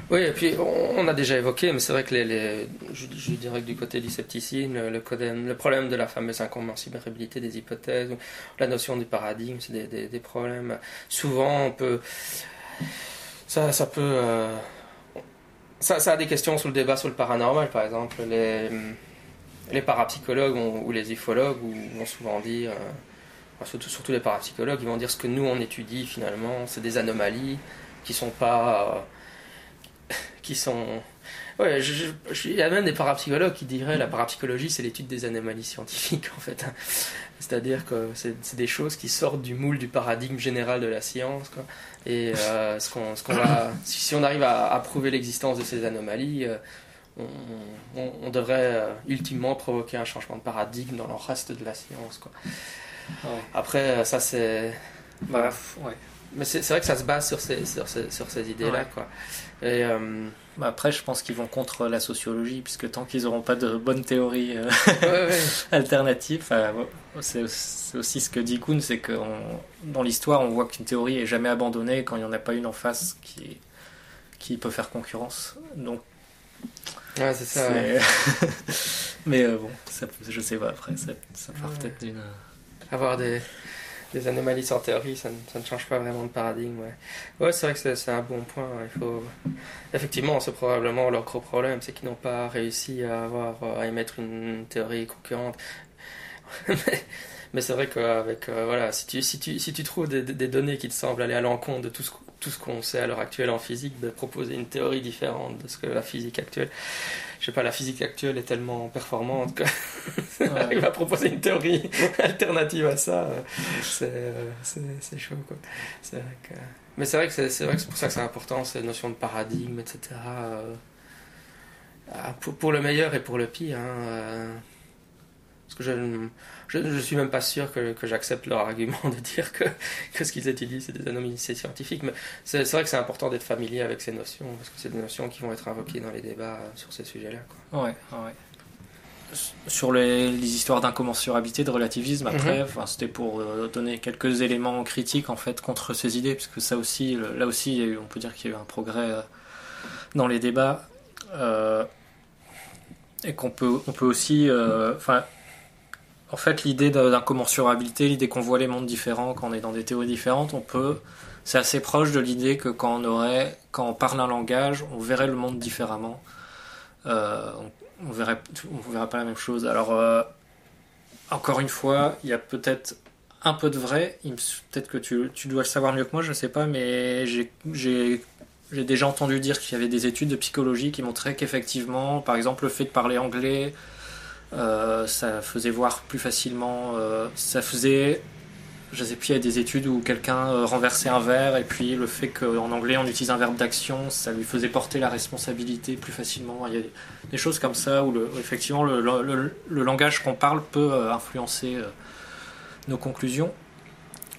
Oui, et puis on a déjà évoqué, mais c'est vrai que les, je, dirais que du côté du scepticisme, le, le, problème de la fameuse incommensurabilité des hypothèses, la notion du paradigme, c'est des, problèmes. Souvent, on peut. Ça, ça peut. Euh, ça a des questions sur le débat sur le paranormal, par exemple. Les les parapsychologues ou les ufologues vont souvent dire, euh, surtout, les parapsychologues, ils vont dire ce que nous on étudie finalement, c'est des anomalies qui sont pas. Euh, qui sont. Ouais, il y a même des parapsychologues qui diraient la parapsychologie c'est l'étude des anomalies scientifiques en fait. C'est-à-dire que c'est des choses qui sortent du moule du paradigme général de la science. Et euh, ce qu'on va, si, on arrive à prouver l'existence de ces anomalies, on, devrait euh, ultimement provoquer un changement de paradigme dans le reste de la science. Quoi. Après, euh, ça c'est. Bah, ouais. Mais c'est vrai que ça se base sur ces, sur ces, sur ces idées-là. Quoi. Et, euh, bah, après, je pense qu'ils vont contre la sociologie, puisque tant qu'ils n'auront pas de bonnes théories alternatives, c'est aussi ce que dit Kuhn, c'est que dans l'histoire, on voit qu'une théorie est jamais abandonnée quand il n'y en a pas une en face qui, qui peut faire concurrence. Donc Ouais, c'est ça. Mais euh, bon, ça, je sais pas, après, ça, ça part peut-être d'une. Euh, Avoir des, des anomalies sans théorie, ça ne, ça ne, change pas vraiment de paradigme. Ouais, ouais c'est vrai que c'est un bon point. Il faut... Effectivement, c'est probablement leur gros problème, c'est qu'ils n'ont pas réussi à, avoir, à émettre une théorie concurrente. Mais c'est vrai qu'avec euh, voilà, si tu, si, tu, si tu trouves des, des, données qui te semblent aller à l'encontre de tout ce, tout ce qu'on sait à l'heure actuelle en physique, de proposer une théorie différente de ce que la physique actuelle. Je sais pas, la physique actuelle est tellement performante que il va proposer une théorie alternative à ça, euh, c'est chaud quoi. Vrai que... Mais c'est vrai que c'est vrai que c'est pour ça que c'est important ces notions de paradigme, etc. Euh, pour, pour, le meilleur et pour le pire. Hein, parce que je je ne suis même pas sûr que, que j'accepte leur argument de dire que, que ce qu'ils étudient, c'est des anomalies scientifiques. Mais c'est vrai que c'est important d'être familier avec ces notions, parce que c'est des notions qui vont être invoquées dans les débats sur ces sujets-là. Ouais, ouais. Sur les, les histoires d'incommensurabilité, de relativisme, après, mhm. c'était pour euh, donner quelques éléments critiques en fait contre ces idées, puisque ça aussi, là aussi, on peut dire qu'il y a eu un progrès euh, dans les débats. Euh, et qu'on peut, on peut aussi, enfin, en fait, l'idée d'incommensurabilité, l'idée qu'on voit les mondes différents, quand on est dans des théories différentes, on peut. C'est assez proche de l'idée que quand on aurait, quand on parle un langage, on verrait le monde différemment. Euh, on, on, verrait, on verrait pas la même chose. Alors, euh, encore une fois, il y a peut-être un peu de vrai. Peut-être que tu, tu, dois le savoir mieux que moi, je ne sais pas, mais j'ai déjà entendu dire qu'il y avait des études de psychologie qui montraient qu'effectivement, par exemple, le fait de parler anglais euh, ça faisait voir plus facilement, euh, ça faisait je sais plus, il y a des études où quelqu'un euh, renversait un verre et puis le fait qu'en anglais on utilise un verbe d'action, ça lui faisait porter la responsabilité plus facilement. Il y a des choses comme ça où le, effectivement le, le langage qu'on parle peut influencer nos conclusions.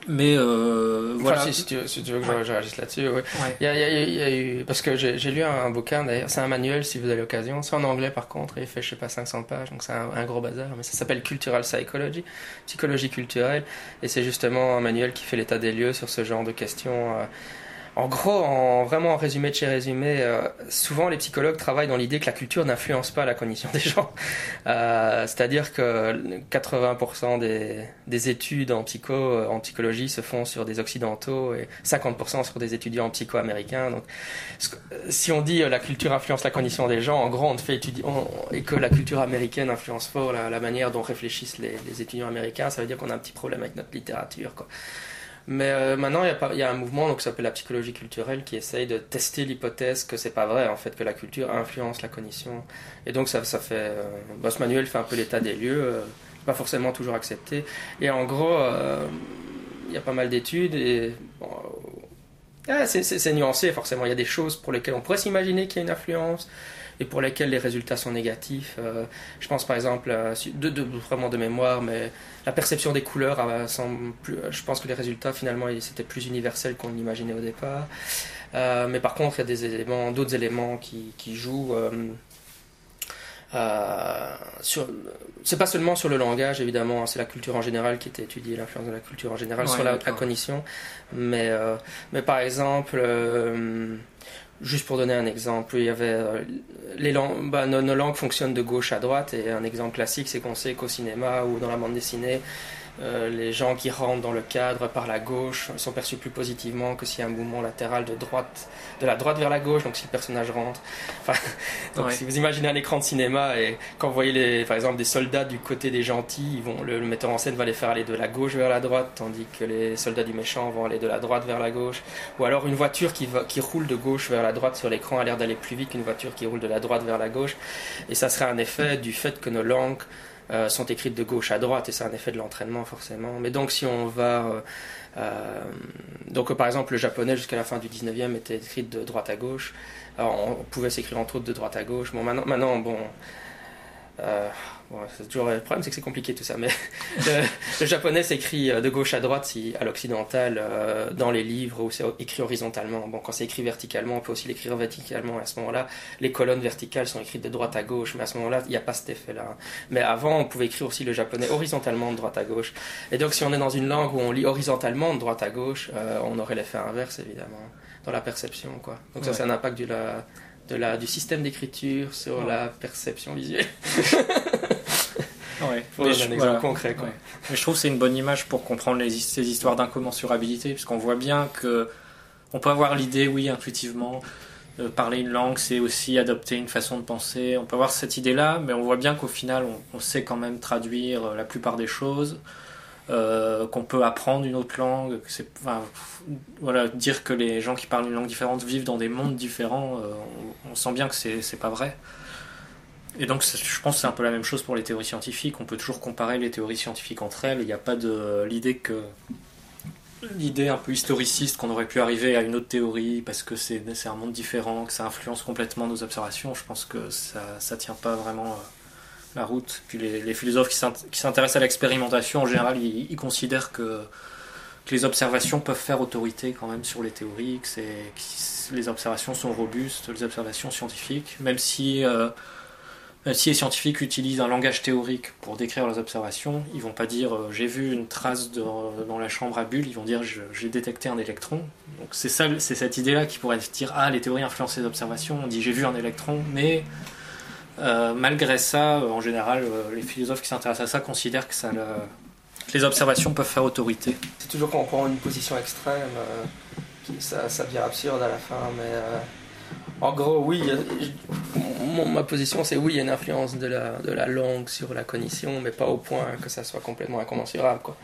Mais euh, voilà. si, tu, veux, que je réagisse là-dessus, oui. Il, y a, il, y a, eu. Parce que j'ai lu un, bouquin, d'ailleurs, c'est un manuel si vous avez l'occasion. C'est en anglais par contre, et il fait, je sais pas, 500 pages, donc c'est un, gros bazar. Mais ça s'appelle Cultural Psychology, psychologie culturelle. Et c'est justement un manuel qui fait l'état des lieux sur ce genre de questions. Euh, en gros, en vraiment en résumé de chez résumé, euh, souvent les psychologues travaillent dans l'idée que la culture n'influence pas la cognition des gens. Euh, c'est-à-dire que 80% des, des, études en psycho, euh, en psychologie, se font sur des occidentaux et 50% sur des étudiants en psycho américains. Donc, si on dit la culture influence la cognition des gens, en gros, on fait étudier et que la culture américaine influence fort la, manière dont réfléchissent les, les étudiants américains, ça veut dire qu'on a un petit problème avec notre littérature. Quoi. Mais euh, maintenant, il y, a un mouvement donc, qui s'appelle la psychologie culturelle qui essaye de tester l'hypothèse que c'est pas vrai, en fait, que la culture influence la cognition. Et donc, ça, ça fait. Euh, ce manuel fait un peu l'état des lieux, euh, pas forcément toujours accepté. Et en gros, il y a pas mal d'études et. Ah, c'est nuancé, forcément. Il y a des choses pour lesquelles on pourrait s'imaginer qu'il y a une influence et pour lesquels les résultats sont négatifs. Euh, je pense par exemple, de, de, vraiment de mémoire, mais la perception des couleurs euh, semble plus, euh, je pense que les résultats finalement c'était plus universel qu'on l'imaginait au départ. mais par contre, il y a des éléments, d'autres éléments qui, qui jouent. Euh, c'est pas seulement sur le langage, évidemment, hein, c'est la culture en général qui était étudiée, l'influence de la culture en général sur la, la, cognition. Mais, mais par exemple, Juste pour donner un exemple, il y avait euh, les langues, bah, nos, langues fonctionnent de gauche à droite et un exemple classique, c'est qu'on sait qu'au cinéma ou dans la bande dessinée, euh, les gens qui rentrent dans le cadre par la gauche sont perçus plus positivement que s'il y a un mouvement latéral de droite, de la droite vers la gauche, donc si le personnage rentre. Enfin, donc si vous imaginez un écran de cinéma et quand vous voyez les, par exemple des soldats du côté des gentils, ils vont, le, metteur en scène va les faire aller de la gauche vers la droite, tandis que les soldats du méchant vont aller de la droite vers la gauche. Ou alors une voiture qui, va, qui roule de gauche vers la droite sur l'écran a l'air d'aller plus vite qu'une voiture qui roule de la droite vers la gauche. Et ça serait un effet du fait que nos langues euh, sont écrites de gauche à droite et c'est un effet de l'entraînement forcément. Mais donc si on va... Euh, euh, donc par exemple le japonais jusqu'à la fin du 19e était écrit de droite à gauche. Alors, on pouvait s'écrire entre autres de droite à gauche. Bon maintenant, maintenant bon c'est toujours le problème, c'est que c'est compliqué tout ça. Mais le, japonais s'écrit euh, de gauche à droite, si à l'occidental, euh, dans les livres où c'est écrit horizontalement. Bon, quand c'est écrit verticalement, on peut aussi l'écrire verticalement. À ce moment-là, les colonnes verticales sont écrites de droite à gauche, mais à ce moment-là, il n'y a pas cet effet-là. Mais avant, on pouvait écrire aussi le japonais horizontalement de droite à gauche. Et donc, si on est dans une langue où on lit horizontalement de droite à gauche, euh, on aurait l'effet inverse, évidemment, dans la perception, quoi. Donc ça, c'est un impact du la de la, du système d'écriture sur la perception visuelle. Ouais. Faut un exemple concret. Quoi. Mais je trouve que c'est une bonne image pour comprendre les, ces histoires d'incommensurabilité, puisqu'on voit bien que on peut avoir l'idée, oui, intuitivement, de parler une langue, c'est aussi adopter une façon de penser. On peut avoir cette idée-là, mais on voit bien qu'au final, on, sait quand même traduire euh, la plupart des choses. Euh, qu'on peut apprendre une autre langue, c'est, voilà, dire que les gens qui parlent une langue différente vivent dans des mondes différents, euh, on, sent bien que c'est, c'est pas vrai. Et donc, je pense que c'est un peu la même chose pour les théories scientifiques. On peut toujours comparer les théories scientifiques entre elles. Il n'y a pas de l'idée que l'idée un peu historiciste qu'on aurait pu arriver à une autre théorie parce que c'est un monde différent, que ça influence complètement nos observations. Je pense que ça ça tient pas vraiment euh, la route. Puis les, philosophes qui s'intéressent à l'expérimentation en général, ils, considèrent que, les observations peuvent faire autorité quand même sur les théories, que, les observations sont robustes, les observations scientifiques, même si euh, euh, si les scientifiques utilisent un langage théorique pour décrire leurs observations, ils vont pas dire euh, j'ai vu une trace dans la chambre à bulles, ils vont dire j'ai détecté un électron. Donc c'est ça, c'est cette idée-là qui pourrait dire ah les théories influencent les observations. On dit j'ai vu un électron, mais euh, malgré ça, en général, les philosophes qui s'intéressent à ça considèrent que, ça, les observations peuvent faire autorité. C'est toujours quand on prend une position extrême, ça, ça devient absurde à la fin, mais en gros, oui, ma position c'est oui, il y a une influence de la, de la langue sur la cognition, mais pas au point que ça soit complètement incommensurable. Quoi.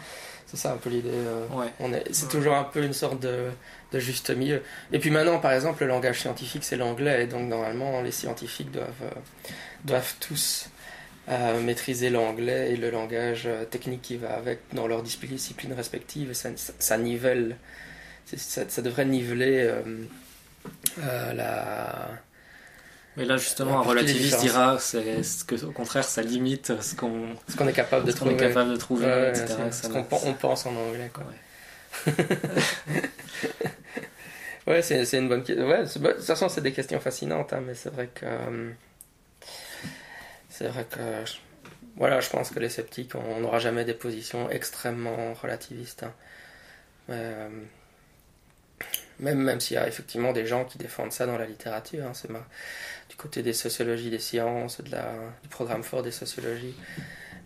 C'est ça un peu l'idée. Euh, on est, c'est toujours un peu une sorte de, de, juste milieu. Et puis maintenant, par exemple, le langage scientifique c'est l'anglais, et donc normalement les scientifiques doivent, euh, doivent tous à maîtriser l'anglais et le langage euh, technique qui va avec dans leurs disciplines respectives. Ça, ça, nivelle, ça, ça, devrait niveler euh, euh, la. Mais là, justement, un relativiste dira c'est que, au contraire, ça limite ce qu'on ce qu'on est capable de trouver. Capable de trouver ce qu'on on pense en anglais. Quoi. Ouais, c'est, c'est une bonne question. Ouais, de toute façon, c'est des questions fascinantes, hein, mais c'est vrai que. c'est vrai que. Voilà, je pense que les sceptiques, on n'aura jamais des positions extrêmement relativistes. Hein. Euh, même même s'il y a effectivement des gens qui défendent ça dans la littérature, hein, c'est du côté des sociologies des sciences, de la, du programme fort des sociologies.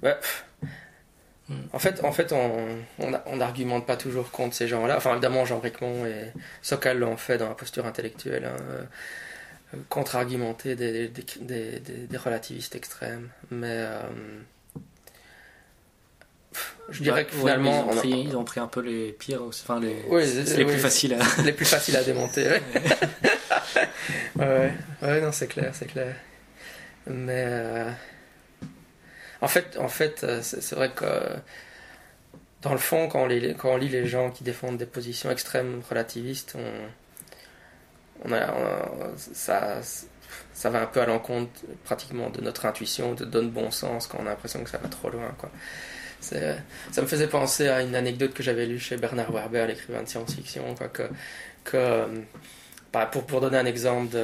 Ouais, en fait, en fait on n'argumente pas toujours contre ces gens-là. Enfin, évidemment, Jean Bricmont et Sokal l'ont fait dans la posture intellectuelle, hein, euh, contre-argumenter des, des, des, relativistes extrêmes. Mais euh, je dirais que finalement. ils, ont pris, ils, ont pris, un peu les pires, enfin les, les plus faciles à. les plus faciles à démonter, ouais. ouais, non, c'est clair, c'est clair. Mais. Euh, en fait, en fait euh, c'est vrai que dans le fond, quand on, lit, les gens qui défendent des positions extrêmes relativistes, ça, ça va un peu à l'encontre pratiquement de notre intuition, de notre bon sens, quand on a l'impression que ça va trop loin. Ça me faisait penser à une anecdote que j'avais lue chez Bernard Werber, l'écrivain de science-fiction, que, pour, pour donner un exemple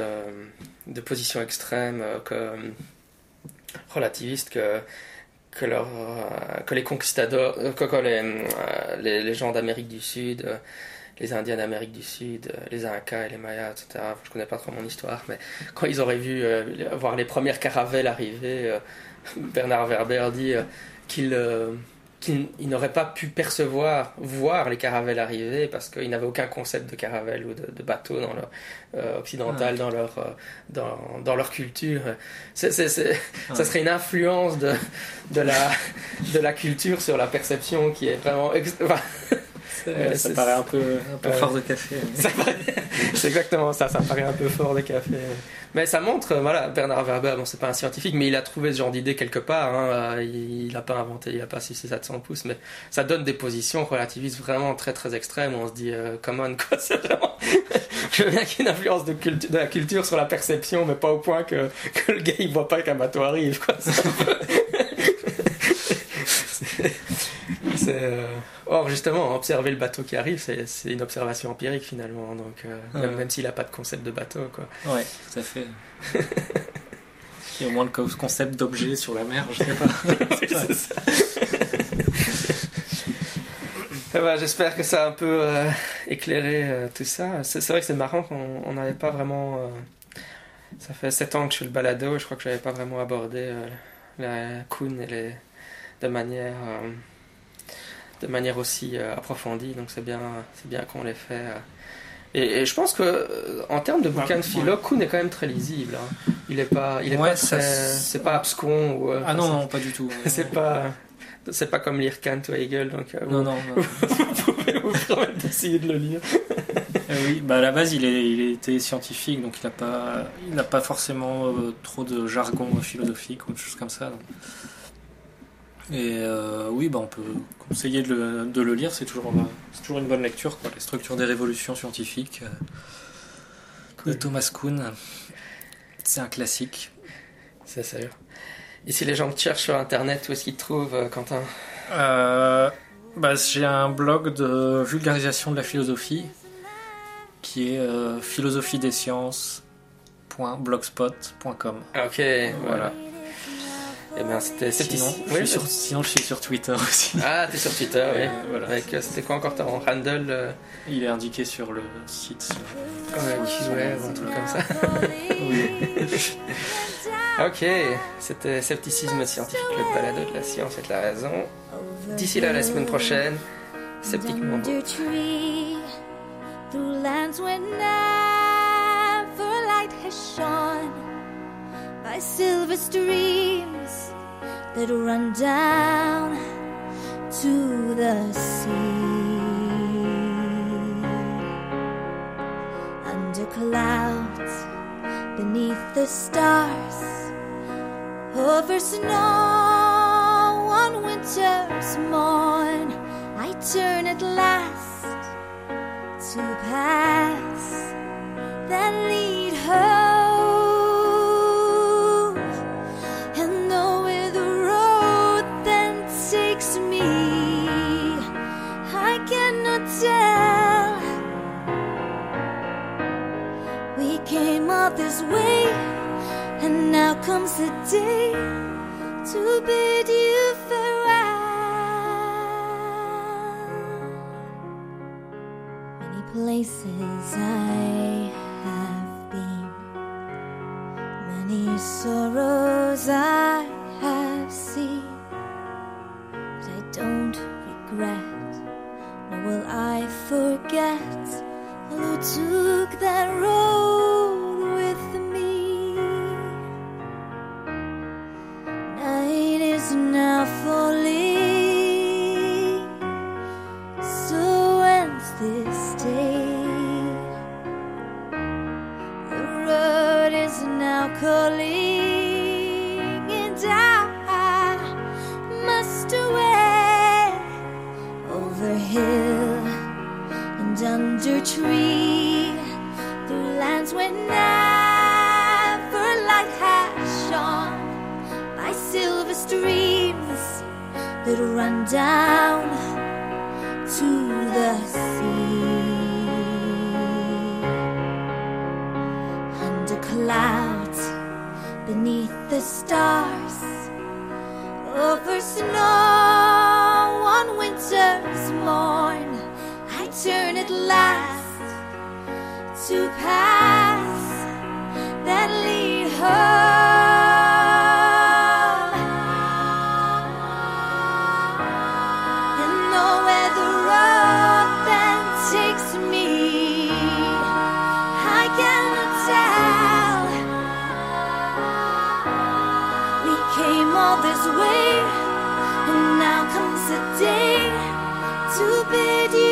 de, position extrême, euh, que relativiste que que, euh, les conquistadors, euh, que, euh, les, les, gens d'Amérique du Sud, les Indiens d'Amérique du Sud, les Incas et les Mayas, etc. Je connais pas trop mon histoire, mais quand ils auraient vu voir les premières caravelles arriver, Bernard Werber dit qu'il qu'ils n'auraient pas pu percevoir, voir les caravelles arriver parce qu'ils n'avaient aucun concept de caravelle ou de, bateau dans leur, euh, occidental dans, leur, euh, dans, dans, leur culture. C'est, c'est, Ça serait une influence de, de, la, de la culture sur la perception qui est vraiment... ça paraît un peu, un peu fort de café. c'est exactement ça, ça paraît un peu fort de café. Mais ça montre, voilà, Bernard Werber, bon, c'est pas un scientifique, mais il a trouvé ce genre d'idée quelque part. Hein, il n'a pas inventé, il a pas 6 700 pouces, mais ça donne des positions relativistes vraiment très très extrêmes où on se dit, euh, come on, quoi, c'est vraiment. Je veux bien qu'il y ait une influence de, de, la culture sur la perception, mais pas au point que, que le gars il voit pas qu'un bateau arrive, quoi. Euh, or, justement, observer le bateau qui arrive, c'est une observation empirique finalement. Donc, euh, même, s'il n'a pas de concept de bateau. Quoi. Ouais, tout à fait. Il y a au moins le concept d'objet sur la mer, je sais pas. ça. J'espère que ça a un peu euh, éclairé tout ça. C'est vrai que c'est marrant qu'on n'avait pas vraiment. ça fait 7 ans que je suis le balado, je crois que je n'avais pas vraiment abordé la Kuhn et les, de manière de manière aussi euh, approfondie, donc c'est bien, c'est bien qu'on l'ait fait. Euh. Et, je pense que euh, en termes de bouquin de philo, Kuhn est quand même très lisible. Hein. Il est pas, il est pas c'est pas abscon ou. ah non, non, pas du tout. c'est pas, c'est pas comme lire Kant ou Hegel, donc. non, non, vous pouvez vous permettre d'essayer de le lire. oui, bah à la base il, est, il était scientifique, donc il n'a pas, il n'a pas forcément trop de jargon philosophique ou de choses comme ça. Donc. Et euh, oui, bah, on peut conseiller de le, de le lire, c'est toujours, euh, toujours une bonne lecture. Quoi. Les structures des révolutions scientifiques euh, de Thomas Kuhn, c'est un classique. C'est sûr. Et si les gens te cherchent sur internet, où est-ce qu'ils te trouvent, Quentin? Bah, J'ai un blog de vulgarisation de la philosophie qui est philosophie des sciences.blogspot.com. Ok, voilà. Eh bien, c'était sinon, je sur, sinon, je suis sur Twitter aussi. Ah, t'es sur Twitter, oui. voilà. Euh, c'était quoi encore ton handle euh Il est indiqué sur le site. Ouais, ouais, un truc comme ça. oui. ok, c'était Scepticisme scientifique, le balado de la science et de la raison. D'ici là, la semaine prochaine, sceptiquement beau. by silver streams that run down to the sea. Under clouds, beneath the stars, over snow on winter's morn, I turn at last to pass that. comes the day to bid you farewell. Many places I streams that run down to the sea. Under clouds, beneath the stars, over snow on winter's morn, I turn at last to paths that lead home. day to bid you.